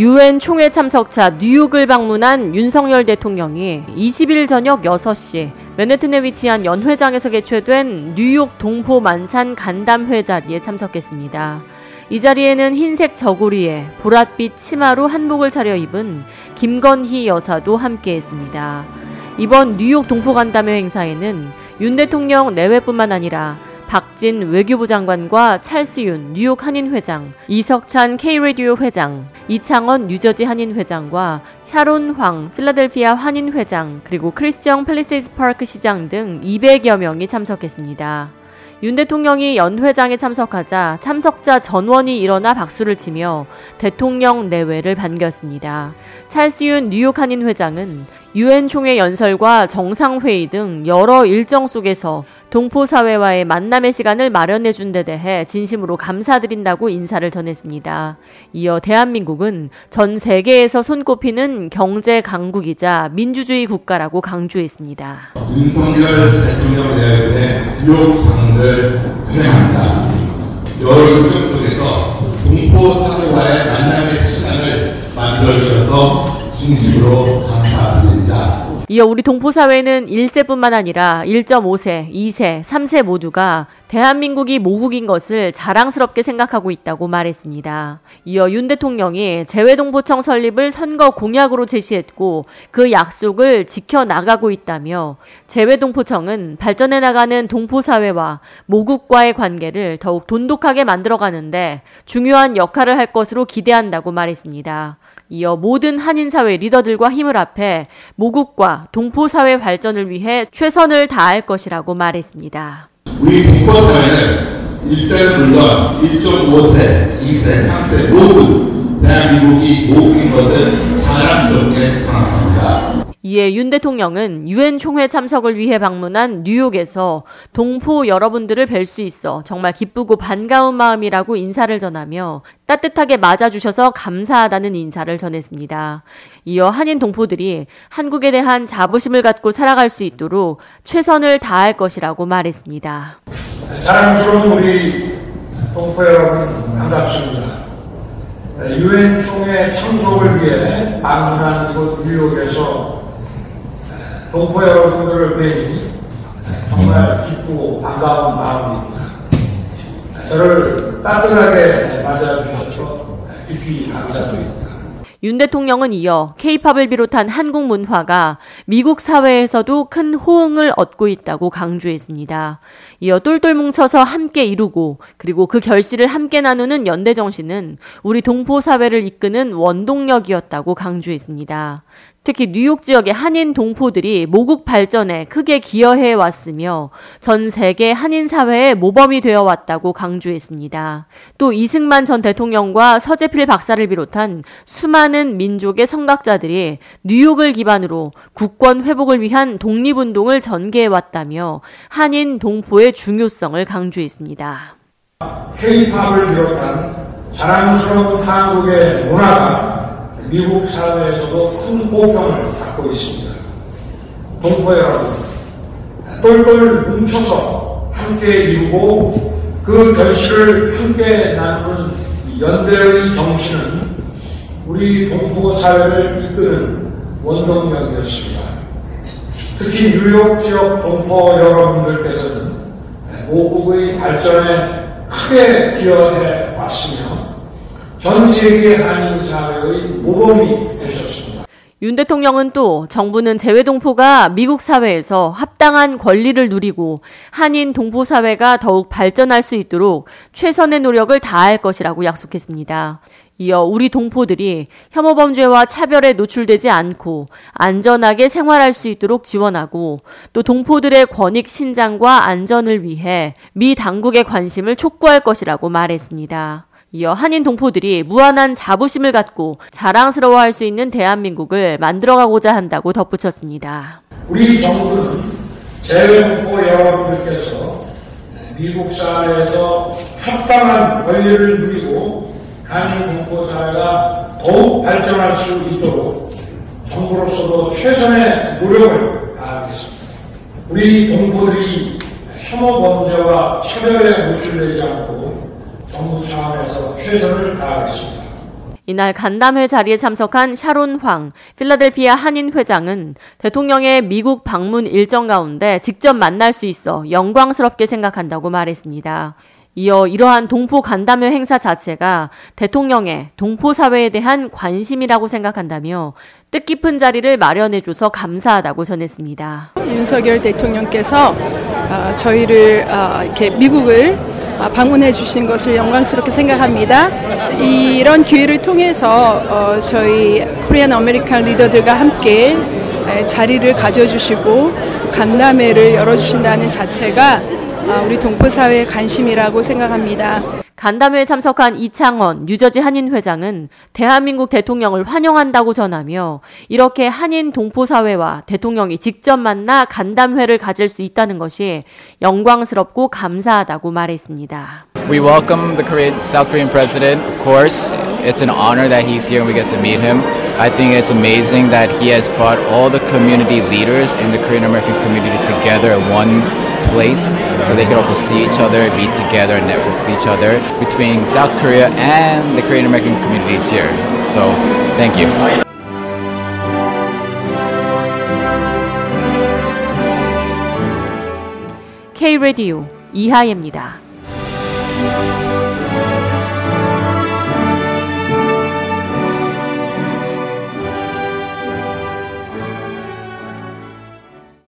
유엔 총회 참석차 뉴욕을 방문한 윤석열 대통령이 20일 저녁 6시 맨해튼에 위치한 연회장에서 개최된 뉴욕 동포 만찬 간담회 자리에 참석했습니다. 이 자리에는 흰색 저고리에 보랏빛 치마로 한복을 차려입은 김건희 여사도 함께했습니다. 이번 뉴욕 동포 간담회 행사에는 윤 대통령 내외뿐만 아니라 박진 외교부 장관과 찰스윤 뉴욕 한인 회장, 이석찬 K-라디오 회장, 이창원 뉴저지 한인 회장과 샤론 황 필라델피아 한인 회장, 그리고 크리스정 팰리세이스 파크 시장 등 200여 명이 참석했습니다. 윤 대통령이 연회장에 참석하자 참석자 전원이 일어나 박수를 치며 대통령 내외를 반겼습니다. 찰스윤 뉴욕 한인 회장은 유엔 총회 연설과 정상회의 등 여러 일정 속에서 동포 사회와의 만남의 시간을 마련해 준 데 대해 진심으로 감사드린다고 인사를 전했습니다. 이어 대한민국은 전 세계에서 손꼽히는 경제 강국이자 민주주의 국가라고 강조했습니다. 윤석열 대통령 내외의 뉴욕 방문을 환영합니다. 여러 요청 속에서 동포 사회와의 만남의 시간을 만들어 주셔서 진심으로 감사드립니다. 이어 우리 동포사회는 1세뿐만 아니라 1.5세, 2세, 3세 모두가 대한민국이 모국인 것을 자랑스럽게 생각하고 있다고 말했습니다. 이어 윤 대통령이 재외동포청 설립을 선거 공약으로 제시했고 그 약속을 지켜나가고 있다며 재외동포청은 발전해 나가는 동포사회와 모국과의 관계를 더욱 돈독하게 만들어가는데 중요한 역할을 할 것으로 기대한다고 말했습니다. 이어 모든 한인사회 리더들과 힘을 합해 모국과 동포사회 발전을 위해 최선을 다할 것이라고 말했습니다. 우리 동포사회는 1세는 물론 1.5세, 2세, 3세 모두 대한민국이 모국인 것을 자랑스럽게 생각합니다. 이에 윤 대통령은 유엔 총회 참석을 위해 방문한 뉴욕에서 동포 여러분들을 뵐 수 있어 정말 기쁘고 반가운 마음이라고 인사를 전하며 따뜻하게 맞아주셔서 감사하다는 인사를 전했습니다. 이어 한인 동포들이 한국에 대한 자부심을 갖고 살아갈 수 있도록 최선을 다할 것이라고 말했습니다. 자랑스러운 우리 동포 여러분 반갑습니다. 유엔 총회 참석을 위해 방문한 이곳 뉴욕에서 동포 여러분들을 뵈니 정말 기쁘고 반가운 마음입니다. 저를 따뜻하게 맞아주셔서 깊이 감사드립니다. 윤 대통령은 이어 케이팝을 비롯한 한국 문화가 미국 사회에서도 큰 호응을 얻고 있다고 강조했습니다. 이어 똘똘 뭉쳐서 함께 이루고 그리고 그 결실을 함께 나누는 연대 정신은 우리 동포 사회를 이끄는 원동력이었다고 강조했습니다. 특히 뉴욕 지역의 한인 동포들이 모국 발전에 크게 기여해 왔으며 전 세계 한인 사회의 모범이 되어 왔다고 강조했습니다. 또 이승만 전 대통령과 서재필 박사를 비롯한 수많은 민족의 성각자들이 뉴욕을 기반으로 국권 회복을 위한 독립운동을 전개해 왔다며 한인 동포의 중요성을 강조했습니다. K-팝을 비롯한 자랑스러운 한국의 문화가 미국 사회에서도 큰 호평을 받고 있습니다. 동포 여러분, 똘똘 뭉쳐서 함께 이루고 그 결실을 함께 나누는 연대의 정신은 우리 동포 사회를 이끄는 원동력이었습니다. 특히 뉴욕 지역 동포 여러분들께서는 모국의 발전에 크게 기여해 왔으며 전 세계 한인 사회의 모범이 되셨습니다. 윤 대통령은 또 정부는 재외 동포가 미국 사회에서 합당한 권리를 누리고 한인 동포 사회가 더욱 발전할 수 있도록 최선의 노력을 다할 것이라고 약속했습니다. 이어 우리 동포들이 혐오 범죄와 차별에 노출되지 않고 안전하게 생활할 수 있도록 지원하고 또 동포들의 권익 신장과 안전을 위해 미 당국의 관심을 촉구할 것이라고 말했습니다. 이어 한인 동포들이 무한한 자부심을 갖고 자랑스러워할 수 있는 대한민국을 만들어가고자 한다고 덧붙였습니다. 우리 정부는 재외동포 여러분들께서 미국 사회에서 합당한 권리를 누리고 한인 동포 사회가 더욱 발전할 수 있도록 정부로서도 최선의 노력을 다하겠습니다. 우리 동포들이 혐오 범죄와 차별에 노출되지 않고 정부 차원에서 최선을 다하겠습니다. 이날 간담회 자리에 참석한 샤론 황 필라델피아 한인 회장은 대통령의 미국 방문 일정 가운데 직접 만날 수 있어 영광스럽게 생각한다고 말했습니다. 이어 이러한 동포 간담회 행사 자체가 대통령의 동포 사회에 대한 관심이라고 생각한다며 뜻깊은 자리를 마련해줘서 감사하다고 전했습니다. 윤석열 대통령께서 어, 저희를 어, 이렇게 미국을 어, 방문해 주신 것을 영광스럽게 생각합니다. 이런 기회를 통해서 어, 저희 Korean American 리더들과 함께 자리를 가져주시고 간담회를 열어주신다는 자체가 어, 우리 동포 사회의 관심이라고 생각합니다. 간담회에 참석한 이창원 뉴저지 한인 회장은 대한민국 대통령을 환영한다고 전하며 이렇게 한인 동포 사회와 대통령이 직접 만나 간담회를 가질 수 있다는 것이 영광스럽고 감사하다고 말했습니다. We welcome the Korean, South Korean president. Of course, it's an honor that he's here and we get to meet him. I think it's amazing that he has brought all the community leaders in the Korean American community together in one place so they can also see each other, meet together, and network with each other between South Korea and the Korean American communities here. So, thank you. K 라디오 이하예입니다.